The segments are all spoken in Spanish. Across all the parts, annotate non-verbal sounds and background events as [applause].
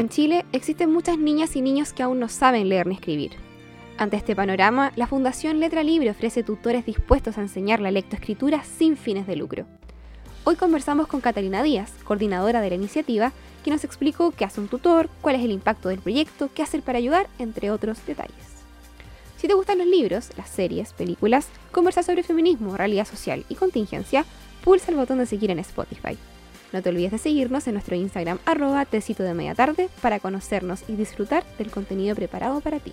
En Chile existen muchas niñas y niños que aún no saben leer ni escribir. Ante este panorama, la Fundación Letra Libre ofrece tutores dispuestos a enseñar la lectoescritura sin fines de lucro. Hoy conversamos con Catalina Díaz, coordinadora de la iniciativa, que nos explicó qué hace un tutor, cuál es el impacto del proyecto, qué hacer para ayudar, entre otros detalles. Si te gustan los libros, las series, películas, conversa sobre feminismo, realidad social y contingencia, pulsa el botón de seguir en Spotify. No te olvides de seguirnos en nuestro Instagram arroba tecito de media tarde para conocernos y disfrutar del contenido preparado para ti.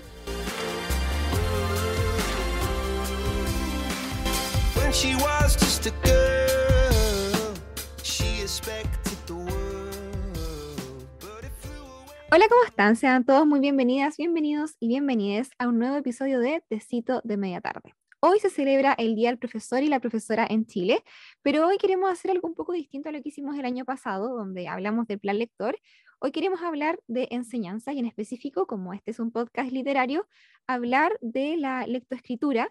Hola, ¿cómo están? Sean todos muy bienvenidas, bienvenidos y bienvenidas a un nuevo episodio de Tecito de Media Tarde. Hoy se celebra el Día del Profesor y la Profesora en Chile, pero hoy queremos hacer algo un poco distinto a lo que hicimos el año pasado, donde hablamos del plan lector. Hoy queremos hablar de enseñanza y en específico, como este es un podcast literario, hablar de la lectoescritura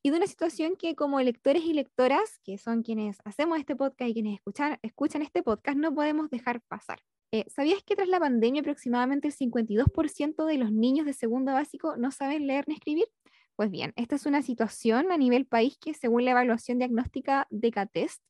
y de una situación que como lectores y lectoras, que son quienes hacemos este podcast y quienes escuchan, este podcast, no podemos dejar pasar. Eh, ¿Sabías que tras la pandemia aproximadamente el 52% de los niños de segundo básico no saben leer ni escribir? Pues bien, esta es una situación a nivel país que según la evaluación diagnóstica de CATEST,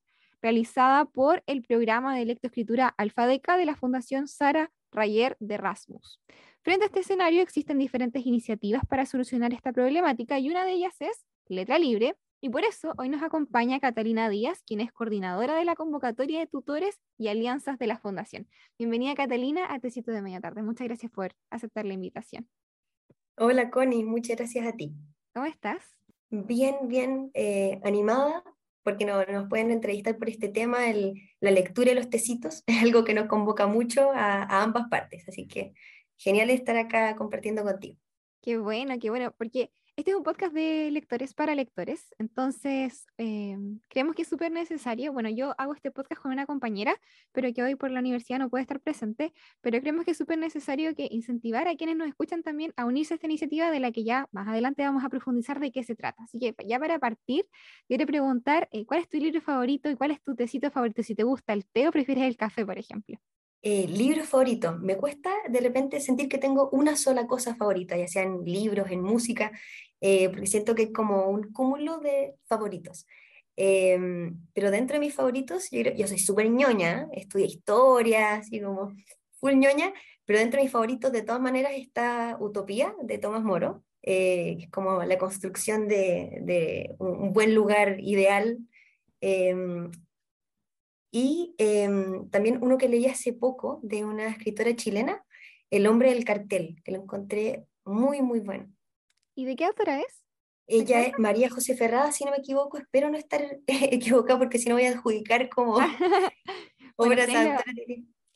realizada por el programa de lectoescritura Alfadeca de la Fundación Sara Rayer de Rasmus. Frente a este escenario existen diferentes iniciativas para solucionar esta problemática y una de ellas es Letra Libre, y por eso hoy nos acompaña Catalina Díaz, quien es coordinadora de la convocatoria de tutores y alianzas de la Fundación. Bienvenida Catalina a Tecito de Media Tarde. Muchas gracias por aceptar la invitación. Hola Connie, muchas gracias a ti. ¿Cómo estás? Bien, bien eh, animada, porque no, nos pueden entrevistar por este tema, el, la lectura de los tecitos, es [laughs] algo que nos convoca mucho a, a ambas partes, así que genial estar acá compartiendo contigo. Qué bueno, qué bueno, porque este es un podcast de lectores para lectores, entonces em, creemos que es súper necesario. Bueno, yo hago este podcast con una compañera, pero que hoy por la universidad no puede estar presente, pero creemos que es súper necesario que incentivar a quienes nos escuchan también a unirse a esta iniciativa de la que ya más adelante vamos a profundizar de qué se trata. Así que ya para partir, quiero preguntar, eh, ¿cuál es tu libro favorito y cuál es tu tecito favorito? Si te gusta el té o prefieres el café, por ejemplo. Eh, libro favorito. Me cuesta de repente sentir que tengo una sola cosa favorita, ya sea en libros, en música, eh, porque siento que es como un cúmulo de favoritos. Em, pero dentro de mis favoritos, yo, soy súper ñoña, estudié historia, así como full ñoña, pero dentro de mis favoritos de todas maneras está Utopía de Tomás Moro, eh, que es como la construcción de, de un, buen lugar ideal em, y em, también uno que leí hace poco de una escritora chilena, El hombre del cartel, que lo encontré muy, muy bueno. ¿Y de qué autora es? Ella es María José Ferrada, si no me equivoco, espero no estar [laughs] equivocada porque si no voy a adjudicar como [laughs] [laughs] obras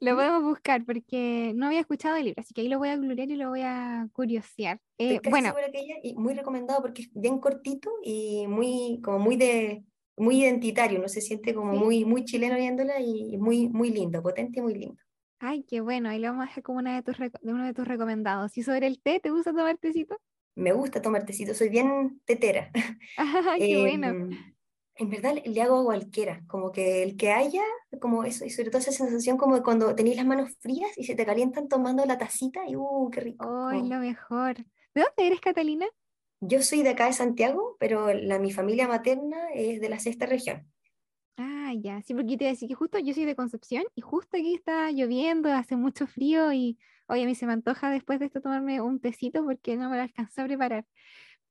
Lo podemos buscar porque no había escuchado el libro, así que ahí lo voy a gloriar y lo voy a curiosear. Eh, bueno, que ella, y muy recomendado porque es bien cortito y muy, como muy de, muy identitario, no se siente como muy, muy chileno viéndola y muy, muy lindo, potente y muy lindo. Ay, qué bueno, ahí lo vamos a dejar como una de, tus de uno de tus recomendados. ¿Y sobre el té, te gusta tomar tecito? Me gusta tomar tecito, soy bien tetera. Ay, [laughs] qué bueno. Em, en verdad le hago a cualquiera, como que el que haya, como eso, y sobre todo esa sensación como de cuando tenéis las manos frías y se te calientan tomando la tacita y ¡uh, qué rico! ¡Ay, lo mejor! ¿De dónde eres, Catalina? Yo soy de acá de Santiago, pero la, mi familia materna es de la sexta región. Ah, ya, sí, porque te iba a decir que justo yo soy de Concepción y justo aquí está lloviendo, hace mucho frío y hoy a mí se me antoja después de esto tomarme un tecito porque no me lo alcanzó a preparar.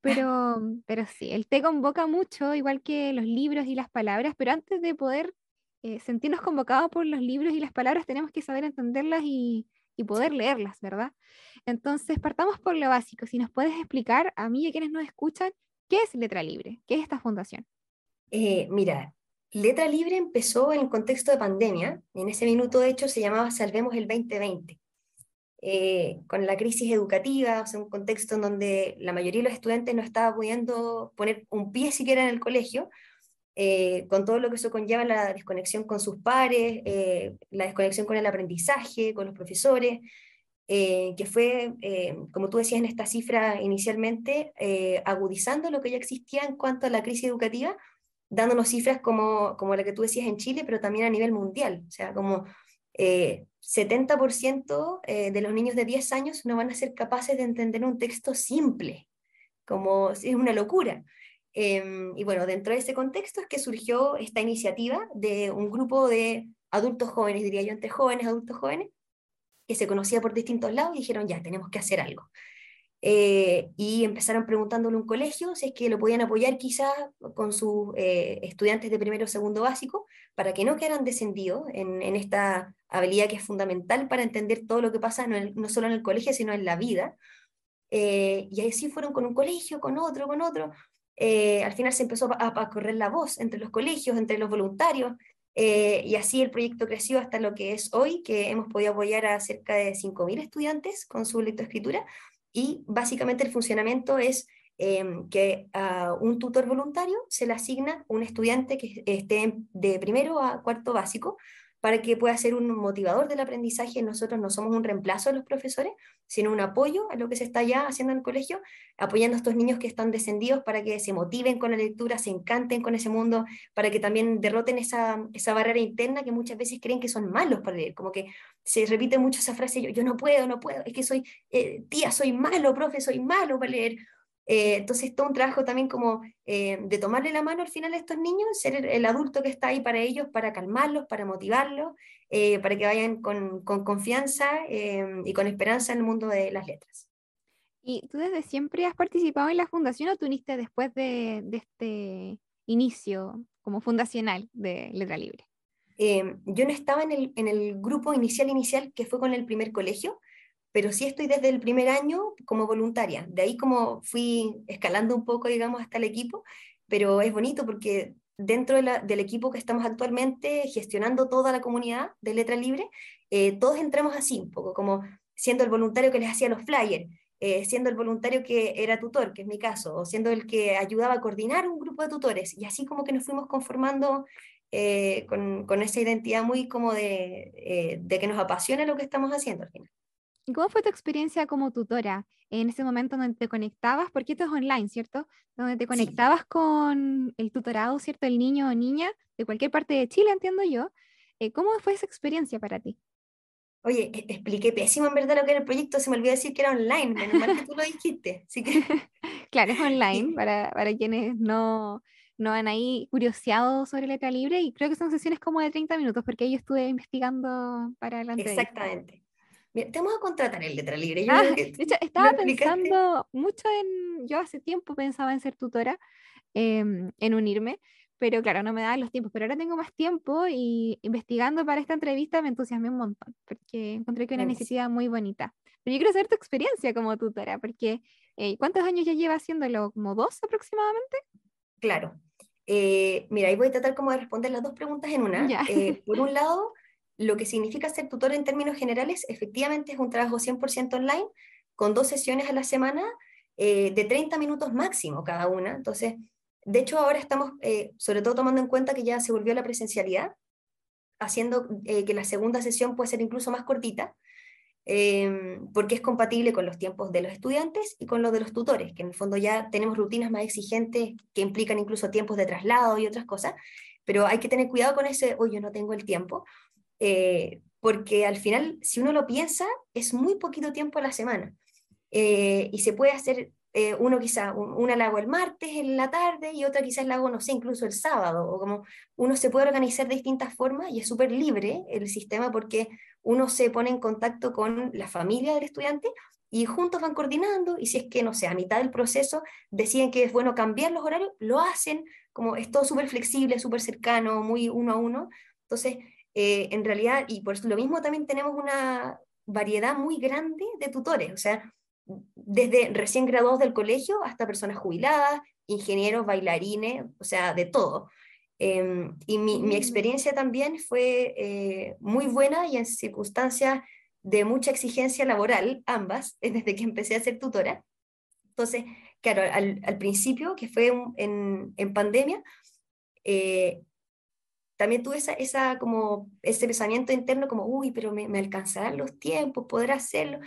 [laughs] Pero, pero sí, el té convoca mucho, igual que los libros y las palabras, pero antes de poder eh, sentirnos convocados por los libros y las palabras tenemos que saber entenderlas y, y poder leerlas, ¿verdad? Entonces, partamos por lo básico. Si nos puedes explicar a mí y a quienes nos escuchan, ¿qué es Letra Libre? ¿Qué es esta fundación? Eh, mira, Letra Libre empezó en el contexto de pandemia. En ese minuto, de hecho, se llamaba Salvemos el 2020. Eh, con la crisis educativa, o sea, un contexto en donde la mayoría de los estudiantes no estaba pudiendo poner un pie siquiera en el colegio, eh, con todo lo que eso conlleva la desconexión con sus pares, eh, la desconexión con el aprendizaje, con los profesores, eh, que fue, como tú decías en esta cifra inicialmente, agudizando lo que ya existía en cuanto a la crisis educativa, dándonos cifras como, como la que tú decías en Chile, pero también a nivel mundial, o sea, como 70% de los niños de 10 años no van a ser capaces de entender un texto simple, como es una locura. Em, y bueno, dentro de ese contexto es que surgió esta iniciativa de un grupo de adultos jóvenes, diría yo, entre jóvenes, adultos jóvenes, que se conocía por distintos lados y dijeron, ya, tenemos que hacer algo. Eh, y empezaron preguntándole a un colegio si es que lo podían apoyar quizás con sus eh, estudiantes de primero o segundo básico para que no quedaran descendidos en, esta habilidad que es fundamental para entender todo lo que pasa no, solo en el colegio, sino en la vida. Eh, y así fueron con un colegio, con otro, con otro. al final se empezó a, a, correr la voz entre los colegios, entre los voluntarios, y así el proyecto creció hasta lo que es hoy, que hemos podido apoyar a cerca de 5.000 estudiantes con su lectoescritura, y básicamente el funcionamiento es em, que a un tutor voluntario se le asigna un estudiante que esté de primero a cuarto básico para que pueda ser un motivador del aprendizaje. Nosotros no somos un reemplazo de los profesores, sino un apoyo a lo que se está ya haciendo en el colegio, apoyando a estos niños que están descendidos para que se motiven con la lectura, se encanten con ese mundo, para que también derroten esa, esa barrera interna que muchas veces creen que son malos para leer, como que se repite mucho esa frase, yo, yo no puedo, no puedo, es que soy, eh, tía, soy malo, profe, soy malo para leer, eh, entonces, todo un trabajo también como eh, de tomarle la mano al final a estos niños, ser el, adulto que está ahí para ellos, para calmarlos, para motivarlos, eh, para que vayan con, con confianza y con esperanza en el mundo de las letras. ¿Y tú desde siempre has participado en la fundación o tú uniste después de, de este inicio como fundacional de Letra Libre? yo no estaba en el, en el grupo inicial inicial que fue con el primer colegio, pero sí estoy desde el primer año como voluntaria. De ahí como fui escalando un poco, digamos, hasta el equipo, pero es bonito porque dentro del equipo que estamos actualmente gestionando toda la comunidad de Letra Libre, eh, todos entramos así, un poco como siendo el voluntario que les hacía los flyers, eh, siendo el voluntario que era tutor, que es mi caso, o siendo el que ayudaba a coordinar un grupo de tutores, y así como que nos fuimos conformando eh, con, con, esa identidad muy como de, de que nos apasiona lo que estamos haciendo al final. ¿Cómo fue tu experiencia como tutora en ese momento donde te conectabas? Porque esto es online, ¿cierto? Donde te conectabas con el tutorado, ¿cierto? El niño o niña de cualquier parte de Chile, entiendo yo. Eh, ¿Cómo fue esa experiencia para ti? Oye, e, expliqué pésimo en verdad lo que era el proyecto, se me olvidó decir que era online, menos mal que tú lo dijiste. Así que... [laughs] claro, es online [laughs] para, para quienes no, no han ahí curioseado sobre letra libre y creo que son sesiones como de 30 minutos porque yo estuve investigando para la entrevista. Exactamente te vamos a contratar en letra libre. Ah, estaba pensando mucho en, yo hace tiempo pensaba en ser tutora, em, en unirme, pero claro, no me daban los tiempos, pero ahora tengo más tiempo y investigando para esta entrevista me entusiasmé un montón, porque encontré que era una iniciativa muy bonita. Pero yo quiero saber tu experiencia como tutora, porque eh, ¿cuántos años ya llevas haciéndolo? ¿Como dos aproximadamente? Claro. Eh, mira, ahí voy a tratar como de responder las dos preguntas en una. Eh, por un lado, lo que significa ser tutor en términos generales, efectivamente es un trabajo 100% online, con dos sesiones a la semana, eh, de 30 minutos máximo cada una. Entonces, de hecho, ahora estamos, eh, sobre todo tomando en cuenta que ya se volvió la presencialidad, haciendo eh, que la segunda sesión puede ser incluso más cortita, em, porque es compatible con los tiempos de los estudiantes y con los de los tutores, que en el fondo ya tenemos rutinas más exigentes que implican incluso tiempos de traslado y otras cosas, pero hay que tener cuidado con ese, oye, yo no tengo el tiempo, eh, porque al final, si uno lo piensa, es muy poquito tiempo a la semana. Eh, y se puede hacer, eh, uno quizá, una la el martes en la tarde y otra quizás la hago, no sé, incluso el sábado, o como uno se puede organizar de distintas formas y es súper libre el sistema porque uno se pone en contacto con la familia del estudiante y juntos van coordinando y si es que, no sé, a mitad del proceso deciden que es bueno cambiar los horarios, lo hacen, como es todo súper flexible, súper cercano, muy uno a uno. Entonces, eh, en realidad, y por lo mismo también tenemos una variedad muy grande de tutores, o sea, desde recién graduados del colegio hasta personas jubiladas, ingenieros, bailarines, o sea, de todo. Em, y mi, mi, mm. experiencia también fue eh, muy buena y en circunstancias de mucha exigencia laboral, ambas, [laughs] desde que empecé a ser tutora. Entonces, claro, al, al principio, que fue en, en pandemia, eh, también tuve esa, esa, como ese pensamiento interno como, uy, pero me, me alcanzarán los tiempos, poder hacerlo.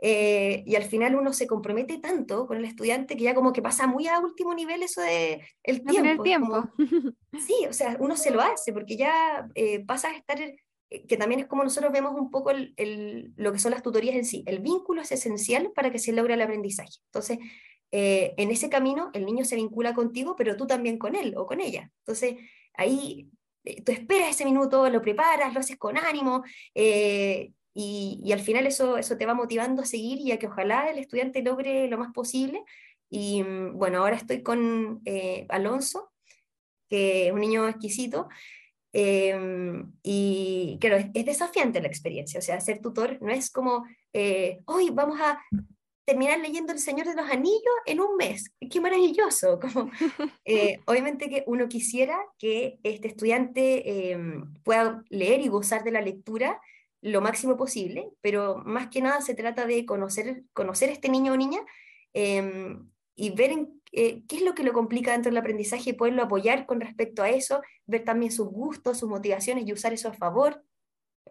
Eh, y al final uno se compromete tanto con el estudiante que ya como que pasa muy a último nivel eso de el tiempo. tiempo. sí, o sea, uno se lo hace porque ya eh, pasa a estar que también es como nosotros vemos un poco lo que son las tutorías en sí. El vínculo es esencial para que se logre el aprendizaje. Entonces, eh, en ese camino el niño se vincula contigo, pero tú también con él o con ella. Entonces, ahí eh, tú esperas ese minuto, lo preparas, lo haces con ánimo, eh, y, al final eso, eso te va motivando a seguir y a que ojalá el estudiante logre lo más posible. Y mm, bueno, ahora estoy con Alonso, que es un niño exquisito, y claro, es, desafiante la experiencia, o sea, ser tutor no es como, hoy vamos a terminar leyendo El Señor de los Anillos en un mes. Qué maravilloso. [laughs] Como, [laughs] eh, obviamente que uno quisiera que este estudiante em, pueda leer y gozar de la lectura lo máximo posible, pero más que nada se trata de conocer, conocer a este niño o niña em, y ver eh, qué es lo que lo complica dentro del aprendizaje y poderlo apoyar con respecto a eso, ver también sus gustos, sus motivaciones y usar eso a favor.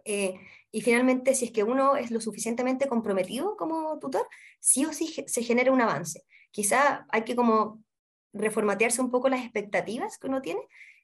Eh, y finalmente, si es que uno es lo suficientemente comprometido como tutor, sí o sí se genera un avance. Quizá hay que como reformatearse un poco las expectativas que uno tiene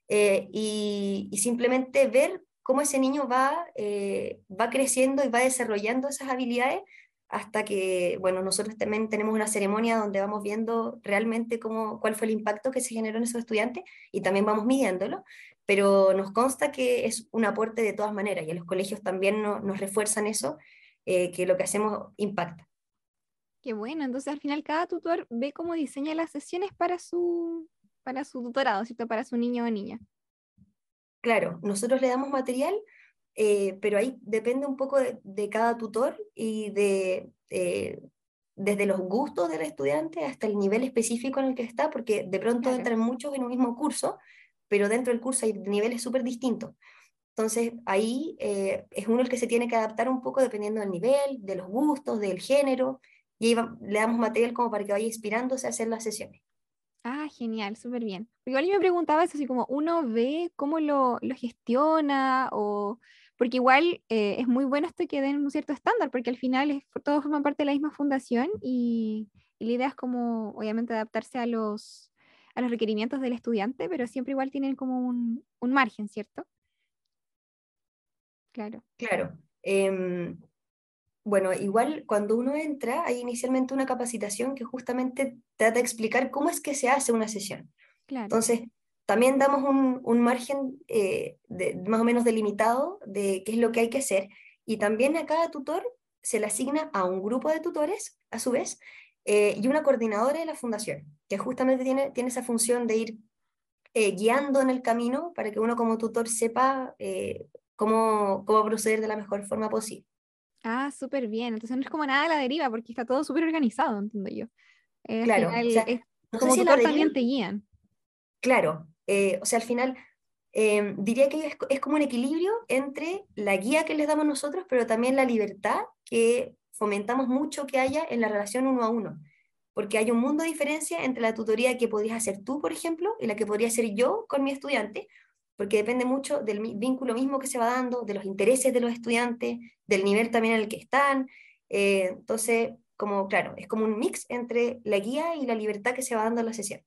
eh, y, simplemente ver cómo ese niño va, eh, va creciendo y va desarrollando esas habilidades hasta que, bueno, nosotros también tenemos una ceremonia donde vamos viendo realmente cómo, cuál fue el impacto que se generó en esos estudiantes y también vamos midiéndolo pero nos consta que es un aporte de todas maneras y en los colegios también nos refuerzan eso, eh, que lo que hacemos impacta. Qué bueno, entonces al final cada tutor ve cómo diseña las sesiones para su, para su tutorado, ¿cierto? Para su niño o niña. Claro, nosotros le damos material, eh, pero ahí depende un poco de, cada tutor y de, eh, desde los gustos del estudiante hasta el nivel específico en el que está, porque de pronto entran muchos en un mismo curso pero dentro del curso hay niveles súper distintos. Entonces ahí eh, es uno el que se tiene que adaptar un poco dependiendo del nivel, de los gustos, del género, y ahí le damos material como para que vaya inspirándose a hacer las sesiones. Ah, genial, súper bien. Igual yo me preguntaba eso, así como uno ve cómo lo, lo gestiona o... Porque igual eh, es muy bueno esto que den un cierto estándar, porque al final es, todos forman parte de la misma fundación y, y la idea es como, obviamente, adaptarse a los, a los requerimientos del estudiante, pero siempre igual tienen como un, un margen, ¿cierto? Claro. Claro. Em, bueno, igual cuando uno entra, hay inicialmente una capacitación que justamente trata de explicar cómo es que se hace una sesión. Claro. Entonces, también damos un, un margen eh, de, más o menos delimitado de qué es lo que hay que hacer y también a cada tutor se le asigna a un grupo de tutores, a su vez, eh, y una coordinadora de la fundación, que justamente tiene, tiene esa función de ir eh, guiando en el camino para que uno como tutor sepa eh, cómo, cómo proceder de la mejor forma posible. Ah, súper bien. Entonces no es como nada a la deriva, porque está todo súper organizado, entiendo yo. claro. como tutor también te guían. Claro. o sea, al final diría que es, es, como un equilibrio entre la guía que les damos nosotros, pero también la libertad que fomentamos mucho que haya en la relación uno a uno, porque hay un mundo de diferencia entre la tutoría que podrías hacer tú, por ejemplo, y la que podría hacer yo con mi estudiante, porque depende mucho del vínculo mismo que se va dando, de los intereses de los estudiantes, del nivel también en el que están. Eh, entonces, como claro, es como un mix entre la guía y la libertad que se va dando en la sesión.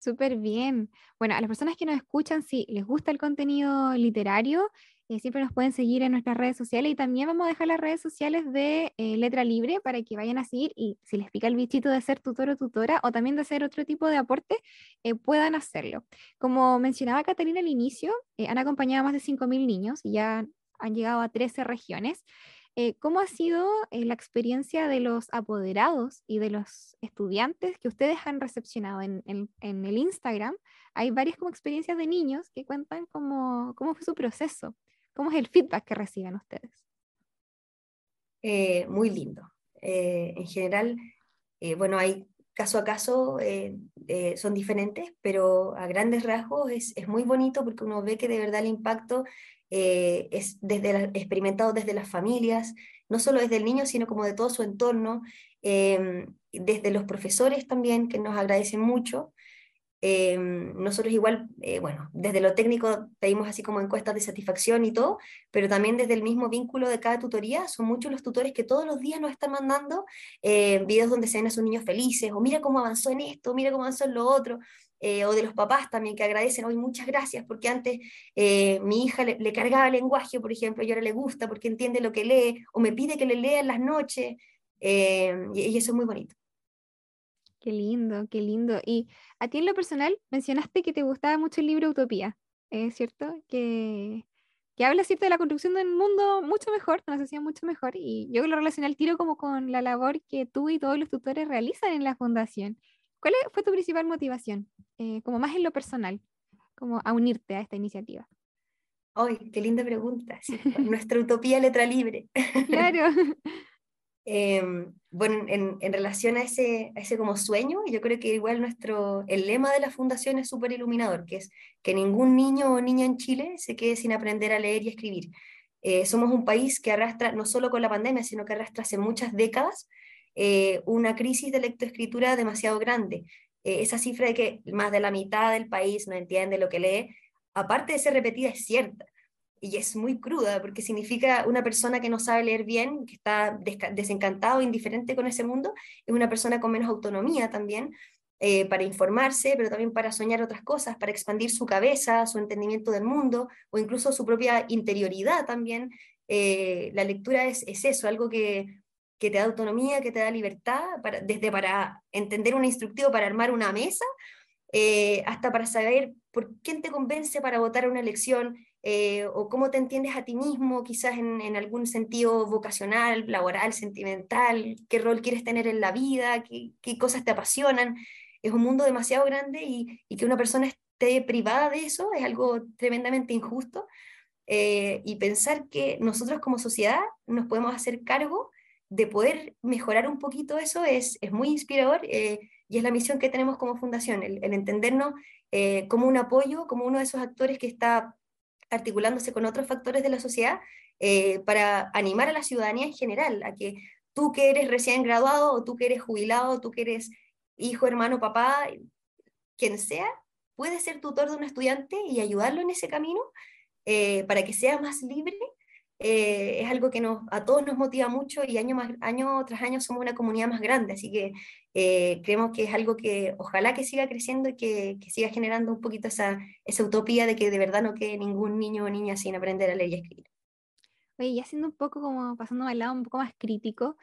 Súper bien. Bueno, a las personas que nos escuchan, si les gusta el contenido literario, eh, siempre nos pueden seguir en nuestras redes sociales y también vamos a dejar las redes sociales de eh, Letra Libre para que vayan a seguir y si les pica el bichito de ser tutor o tutora o también de hacer otro tipo de aporte, eh, puedan hacerlo. Como mencionaba Catalina al inicio, han acompañado a más de 5.000 niños y ya han llegado a 13 regiones. ¿Cómo ha sido la experiencia de los apoderados y de los estudiantes que ustedes han recepcionado en, en el Instagram? Hay varias como experiencias de niños que cuentan cómo, cómo fue su proceso. ¿Cómo es el feedback que reciben ustedes? Eh, muy lindo. Eh, en general, eh, bueno, hay caso a caso, son diferentes, pero a grandes rasgos es, muy bonito porque uno ve que de verdad el impacto es desde experimentado desde las familias, no solo desde el niño, sino como de todo su entorno, desde los profesores también, que nos agradecen mucho. Em, nosotros igual, eh, bueno, desde lo técnico pedimos así como encuestas de satisfacción y todo, pero también desde el mismo vínculo de cada tutoría, son muchos los tutores que todos los días nos están mandando eh, videos donde se ven a sus niños felices, o mira cómo avanzó en esto, mira cómo avanzó en lo otro. eh, o de los papás también que agradecen, hoy muchas gracias, porque antes mi hija le, cargaba lenguaje, por ejemplo, y ahora le gusta porque entiende lo que lee, o me pide que le lea en las noches, eh, y, eso es muy bonito. Qué lindo, qué lindo. Y a ti en lo personal mencionaste que te gustaba mucho el libro Utopía, ¿es cierto? Que, que habla cierto de la construcción de un mundo mucho mejor, de una sociedad mucho mejor, y yo lo relacioné al tiro como con la labor que tú y todos los tutores realizan en la fundación. ¿Cuál fue tu principal motivación, eh, como más en lo personal, como a unirte a esta iniciativa? ¡Ay, qué linda pregunta! nuestra utopía letra libre. [laughs] Claro. [laughs] Em, bueno, en, relación a ese, ese como sueño, yo creo que igual nuestro, el lema de la fundación es súper iluminador, que es que ningún niño o niña en Chile se quede sin aprender a leer y escribir. Eh, somos un país que arrastra, no solo con la pandemia, sino que arrastra hace muchas décadas eh, una crisis de lectoescritura demasiado grande. Eh, esa cifra de que más de la mitad del país no entiende lo que lee, aparte de ser repetida, es cierta. Y es muy cruda, porque significa una persona que no sabe leer bien, que está desencantado, indiferente con ese mundo, es una persona con menos autonomía también, eh, para informarse, pero también para soñar otras cosas, para expandir su cabeza, su entendimiento del mundo o incluso su propia interioridad también. la lectura es, es, eso, algo que que te da autonomía, que te da libertad, para, desde para entender un instructivo para armar una mesa, eh, hasta para saber por quién te convence para votar una elección, eh, o cómo te entiendes a ti mismo, quizás en, algún sentido vocacional, laboral, sentimental, qué rol quieres tener en la vida, qué, cosas te apasionan. Es un mundo demasiado grande y, que una persona esté privada de eso es algo tremendamente injusto. Eh, y pensar que nosotros como sociedad nos podemos hacer cargo de poder mejorar un poquito eso es, es muy inspirador eh, y es la misión que tenemos como fundación, el, entendernos como un apoyo, como uno de esos actores que está articulándose con otros factores de la sociedad eh, para animar a la ciudadanía en general, a que tú que eres recién graduado o tú que eres jubilado, tú que eres hijo, hermano, papá, quien sea, puedes ser tutor de un estudiante y ayudarlo en ese camino para que sea más libre. Eh, es algo que nos, a todos nos motiva mucho y año, más, año tras año somos una comunidad más grande, así que eh, creemos que es algo que ojalá que siga creciendo y que, que, siga generando un poquito esa, esa utopía de que de verdad no quede ningún niño o niña sin aprender a leer y escribir. Oye, y haciendo un poco como pasando al lado un poco más crítico,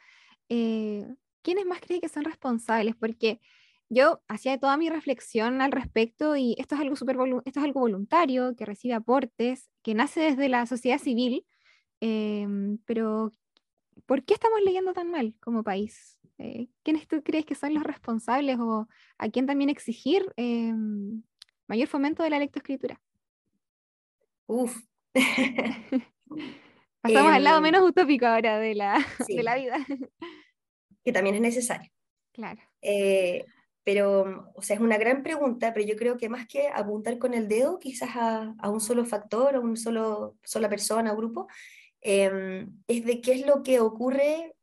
eh, ¿quiénes más creen que son responsables? Porque yo hacía toda mi reflexión al respecto y esto es algo super esto es algo voluntario que recibe aportes, que nace desde la sociedad civil, Em, pero, ¿por qué estamos leyendo tan mal como país? Eh, ¿Quiénes tú crees que son los responsables o a quién también exigir em, mayor fomento de la lectoescritura? Uf. [laughs] [laughs] Pasamos al lado em, menos utópico ahora de la, de la vida. que también es necesario. Claro. Eh, pero, o sea, es una gran pregunta, pero yo creo que más que apuntar con el dedo quizás a, a un solo factor, a una sola persona o grupo, Em, es de qué es lo que ocurre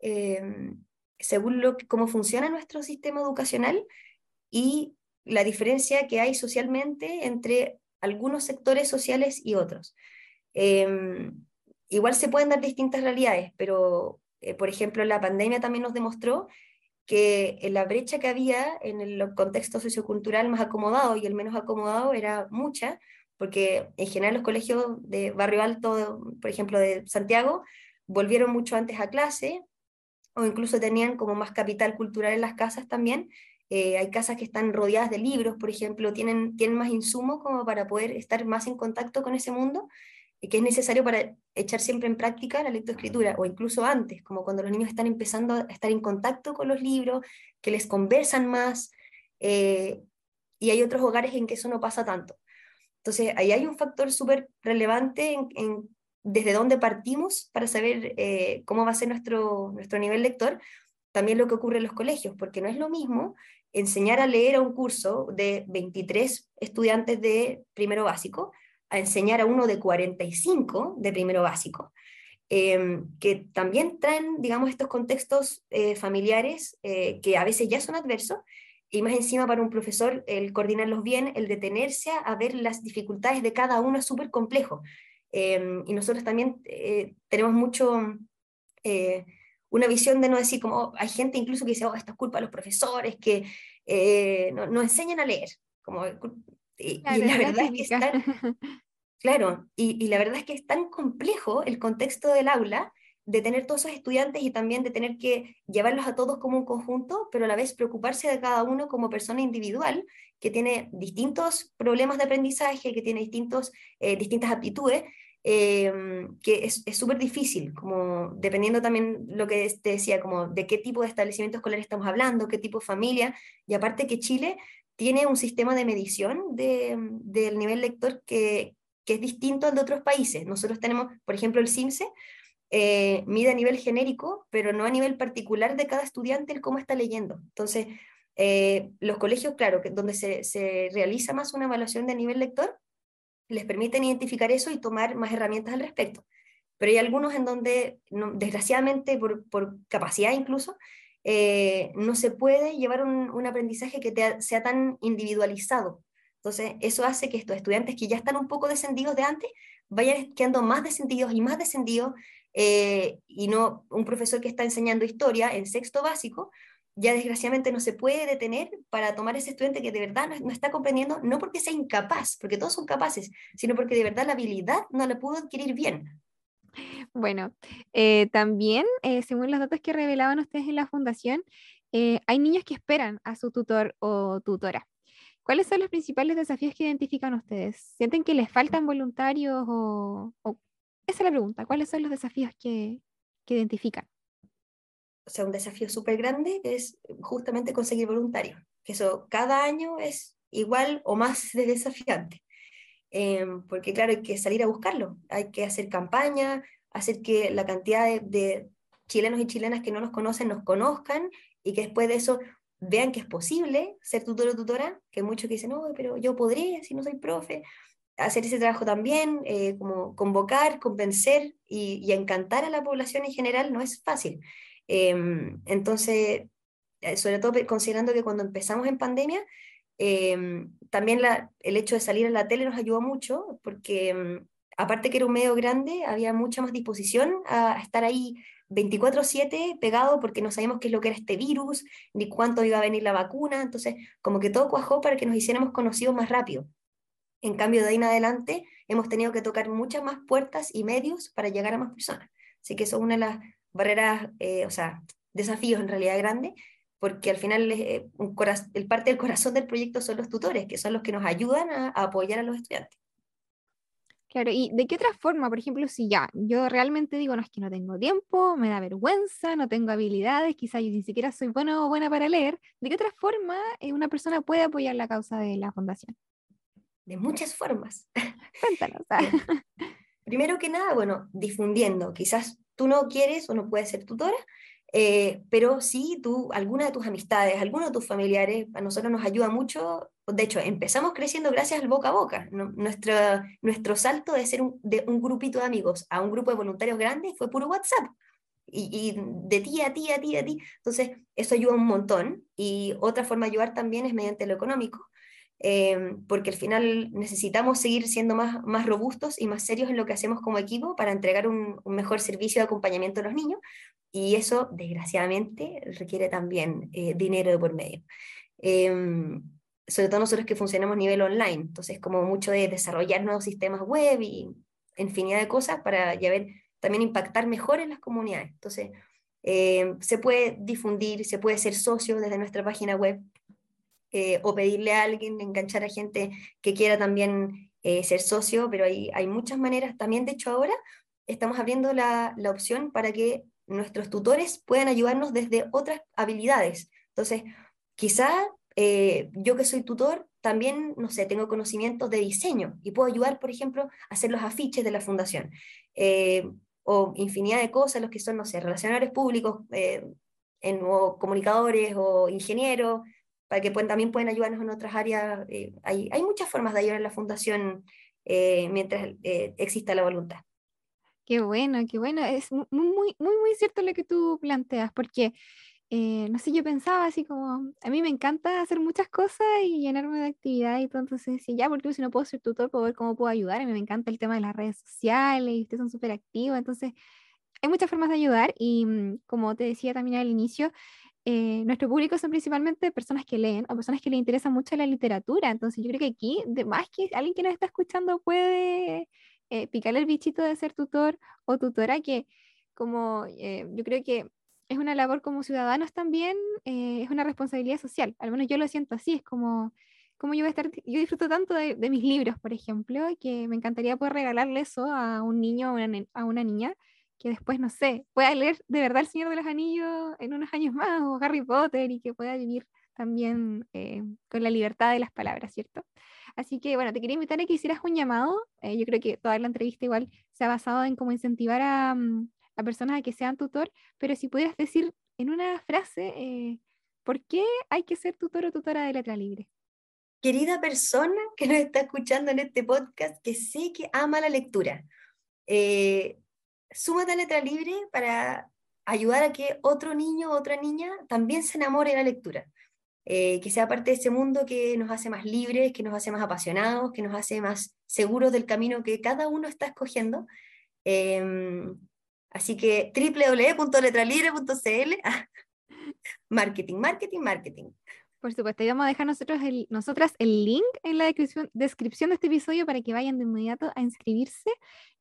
según lo cómo funciona nuestro sistema educacional y la diferencia que hay socialmente entre algunos sectores sociales y otros. Em, igual se pueden dar distintas realidades, pero, eh, por ejemplo, la pandemia también nos demostró que la brecha que había en el contexto sociocultural más acomodado y el menos acomodado era mucha, porque en general los colegios de Barrio Alto, por ejemplo, de Santiago, volvieron mucho antes a clase o incluso tenían como más capital cultural en las casas también. Eh, hay casas que están rodeadas de libros, por ejemplo, tienen, tienen más insumos como para poder estar más en contacto con ese mundo, y que es necesario para echar siempre en práctica la lectoescritura, o incluso antes, como cuando los niños están empezando a estar en contacto con los libros, que les conversan más, eh, y hay otros hogares en que eso no pasa tanto. Entonces, ahí hay un factor súper relevante en, desde dónde partimos para saber eh, cómo va a ser nuestro, nuestro nivel lector, también lo que ocurre en los colegios, porque no es lo mismo enseñar a leer a un curso de 23 estudiantes de primero básico a enseñar a uno de 45 de primero básico, em, que también traen, digamos, estos contextos eh, familiares eh, que a veces ya son adversos y más encima para un profesor el coordinarlos bien, el detenerse a ver las dificultades de cada uno es súper complejo. Em, y nosotros también eh, tenemos mucho eh, una visión de no decir como hay gente incluso que dice, oh, esto es culpa de los profesores, que eh, no, enseñan a leer. Como, y, la verdad es que es tan, [laughs] claro, y, y la verdad es que es tan complejo el contexto del aula de tener todos esos estudiantes y también de tener que llevarlos a todos como un conjunto, pero a la vez preocuparse de cada uno como persona individual que tiene distintos problemas de aprendizaje, que tiene distintos, eh, distintas aptitudes, em, que es súper difícil, como dependiendo también lo que te decía, como de qué tipo de establecimiento escolar estamos hablando, qué tipo de familia, y aparte que Chile tiene un sistema de medición de, del nivel lector que, que es distinto al de otros países. Nosotros tenemos, por ejemplo, el CIMSE, eh, mide a nivel genérico, pero no a nivel particular de cada estudiante el cómo está leyendo. Entonces, eh, los colegios, claro, que donde se, se, realiza más una evaluación de nivel lector, les permiten identificar eso y tomar más herramientas al respecto. Pero hay algunos en donde, desgraciadamente, por, por, capacidad incluso, eh, no se puede llevar un, un aprendizaje que sea tan individualizado. Entonces, eso hace que estos estudiantes que ya están un poco descendidos de antes, vayan quedando más descendidos y más descendidos eh, y no un profesor que está enseñando historia en sexto básico, ya desgraciadamente no se puede detener para tomar ese estudiante que de verdad no, está comprendiendo, no porque sea incapaz, porque todos son capaces, sino porque de verdad la habilidad no la pudo adquirir bien. Bueno, eh, también, eh, según los datos que revelaban ustedes en la fundación, hay niños que esperan a su tutor o tutora. ¿Cuáles son los principales desafíos que identifican ustedes? ¿Sienten que les faltan voluntarios o, o esa es la pregunta. ¿Cuáles son los desafíos que, que identifican? O sea, un desafío súper grande es justamente conseguir voluntarios, que eso cada año es igual o más de desafiante. Em, porque claro, hay que salir a buscarlo, hay que hacer campaña, hacer que la cantidad de, de, chilenos y chilenas que no nos conocen nos conozcan y que después de eso vean que es posible ser tutor o tutora, que muchos que dicen, no, pero yo podría si no soy profe, hacer ese trabajo también, eh, como convocar, convencer y, encantar a la población en general no es fácil. Em, entonces, eh, sobre todo considerando que cuando empezamos en pandemia, em, también la, el hecho de salir a la tele nos ayudó mucho, porque em, aparte que era un medio grande, había mucha más disposición a estar ahí 24/7 pegado porque no sabíamos qué es lo que era este virus, ni cuánto iba a venir la vacuna, entonces como que todo cuajó para que nos hiciéramos conocidos más rápido. En cambio, de ahí en adelante hemos tenido que tocar muchas más puertas y medios para llegar a más personas. Así que eso es una de las barreras, eh, o sea, desafíos en realidad grandes, porque al final eh, un el parte del corazón del proyecto son los tutores, que son los que nos ayudan a, apoyar a los estudiantes. Claro, ¿y de qué otra forma? Por ejemplo, si ya yo realmente digo, no es que no tengo tiempo, me da vergüenza, no tengo habilidades, quizás yo ni siquiera soy bueno o buena para leer, ¿de qué otra forma eh, una persona puede apoyar la causa de la fundación? de muchas formas. [laughs] Cuéntanos. [laughs] Primero que nada, bueno, difundiendo. Quizás tú no quieres o no puedes ser tutora, eh, pero sí tú, alguna de tus amistades, alguno de tus familiares, a nosotros nos ayuda mucho. De hecho, empezamos creciendo gracias al boca a boca. Nuestro, nuestro salto de ser un, de un grupito de amigos a un grupo de voluntarios grandes fue puro WhatsApp. Y, y, de ti a ti, a ti, a ti. Entonces, eso ayuda un montón. Y otra forma de ayudar también es mediante lo económico. Em, porque al final necesitamos seguir siendo más, más robustos y más serios en lo que hacemos como equipo para entregar un, mejor servicio de acompañamiento a los niños, y eso, desgraciadamente, requiere también eh, dinero de por medio. Em, sobre todo nosotros que funcionamos a nivel online, entonces como mucho de desarrollar nuevos sistemas web y infinidad de cosas para ya ver, también impactar mejor en las comunidades. Entonces, em, se puede difundir, se puede ser socio desde nuestra página web eh, o pedirle a alguien, enganchar a gente que quiera también eh, ser socio, pero hay, hay muchas maneras. También, de hecho, ahora estamos abriendo la, la opción para que nuestros tutores puedan ayudarnos desde otras habilidades. Entonces, quizá eh, yo que soy tutor, también, no sé, tengo conocimientos de diseño y puedo ayudar, por ejemplo, a hacer los afiches de la fundación. o infinidad de cosas, los que son, no sé, relacionadores públicos, en, o comunicadores o ingenieros, para que también pueden ayudarnos en otras áreas. Eh, hay, hay, muchas formas de ayudar a la fundación eh, mientras eh, exista la voluntad. Qué bueno, qué bueno. Es muy, muy, muy, muy cierto lo que tú planteas, porque, no sé, yo pensaba así como, a mí me encanta hacer muchas cosas y llenarme de actividad y todo, entonces, si ya, porque si no puedo ser tutor, puedo ver cómo puedo ayudar. A mí me encanta el tema de las redes sociales y ustedes son súper activos, entonces, hay muchas formas de ayudar y mm, como te decía también al inicio, eh, nuestro público son principalmente personas que leen o personas que les interesa mucho la literatura. Entonces yo creo que aquí, de más que alguien que nos está escuchando puede eh, picarle el bichito de ser tutor o tutora, que como eh, yo creo que es una labor como ciudadanos también, es una responsabilidad social. Al menos yo lo siento así, es como, como yo voy a estar, yo disfruto tanto de, mis libros, por ejemplo, que me encantaría poder regalarle eso a un niño o a una niña que después, no sé, pueda leer de verdad El Señor de los Anillos en unos años más, o Harry Potter, y que pueda vivir también eh, con la libertad de las palabras, ¿cierto? Así que, bueno, te quería invitar a que hicieras un llamado. Eh, yo creo que toda la entrevista igual se ha basado en cómo incentivar a, mm, a personas a que sean tutor, pero si pudieras decir en una frase, eh, ¿por qué hay que ser tutor o tutora de letra libre? Querida persona que nos está escuchando en este podcast, que sé que ama la lectura, eh, súmate a Letra Libre para ayudar a que otro niño o otra niña también se enamore de la lectura. Eh, que sea parte de ese mundo que nos hace más libres, que nos hace más apasionados, que nos hace más seguros del camino que cada uno está escogiendo. Em, así que www.letralibre.cl, [laughs] marketing, marketing, marketing. Por supuesto, y vamos a dejar nosotros el, nosotras el link en la descripción, descripción de este episodio para que vayan de inmediato a inscribirse.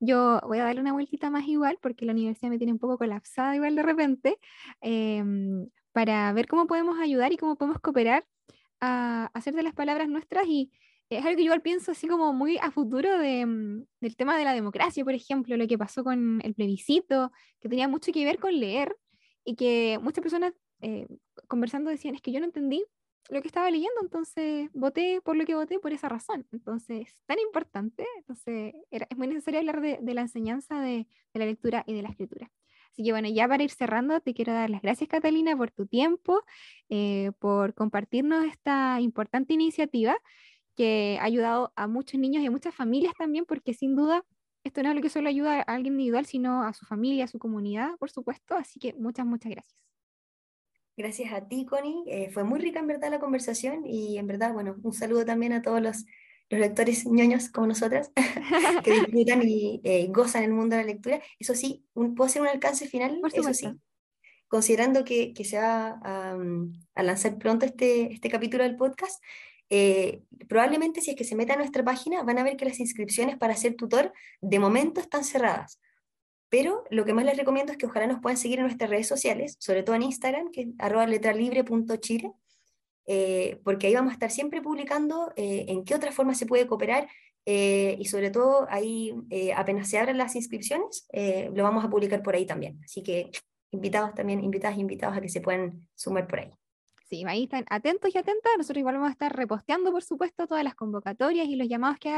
Yo voy a darle una vueltita más igual porque la universidad me tiene un poco colapsada igual de repente, em, para ver cómo podemos ayudar y cómo podemos cooperar a, hacer de las palabras nuestras y es algo que yo igual pienso así como muy a futuro de, mm, del tema de la democracia, por ejemplo, lo que pasó con el plebiscito, que tenía mucho que ver con leer y que muchas personas eh, conversando decían, es que yo no entendí lo que estaba leyendo, entonces voté por lo que voté por esa razón. Entonces, tan importante, entonces es muy necesario hablar de, la enseñanza de, de, la lectura y de la escritura. Así que bueno, ya para ir cerrando, te quiero dar las gracias Catalina por tu tiempo, eh, por compartirnos esta importante iniciativa que ha ayudado a muchos niños y a muchas familias también, porque sin duda esto no es lo que solo ayuda a alguien individual, sino a su familia, a su comunidad, por supuesto. Así que muchas, muchas gracias. Gracias a ti, Connie. Eh, fue muy rica en verdad la conversación y en verdad, bueno, un saludo también a todos los, los lectores ñoños como nosotras [laughs] que disfrutan y eh, gozan el mundo de la lectura. Eso sí, ¿puedo hacer un alcance final? Eso sí. Considerando que, que se va a, a, lanzar pronto este, este capítulo del podcast, eh, probablemente si es que se meta a nuestra página van a ver que las inscripciones para ser tutor de momento están cerradas. Pero lo que más les recomiendo es que ojalá nos puedan seguir en nuestras redes sociales, sobre todo en Instagram, que es letralibre.chile, eh, porque ahí vamos a estar siempre publicando eh, en qué otra forma se puede cooperar eh, y sobre todo ahí apenas se abran las inscripciones, lo vamos a publicar por ahí también. Así que invitados también, invitadas invitados a que se puedan sumar por ahí. Sí, ahí están atentos y atentas. Nosotros igual vamos a estar reposteando, por supuesto, todas las convocatorias y los llamados que,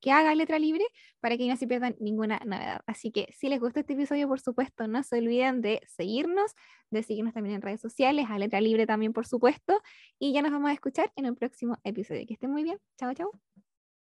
que haga Letra Libre para que no se pierdan ninguna novedad. Así que si les gustó este episodio, por supuesto, no se olviden de seguirnos, de seguirnos también en redes sociales, a Letra Libre también, por supuesto. Y ya nos vamos a escuchar en un próximo episodio. Que estén muy bien. Chao, chao.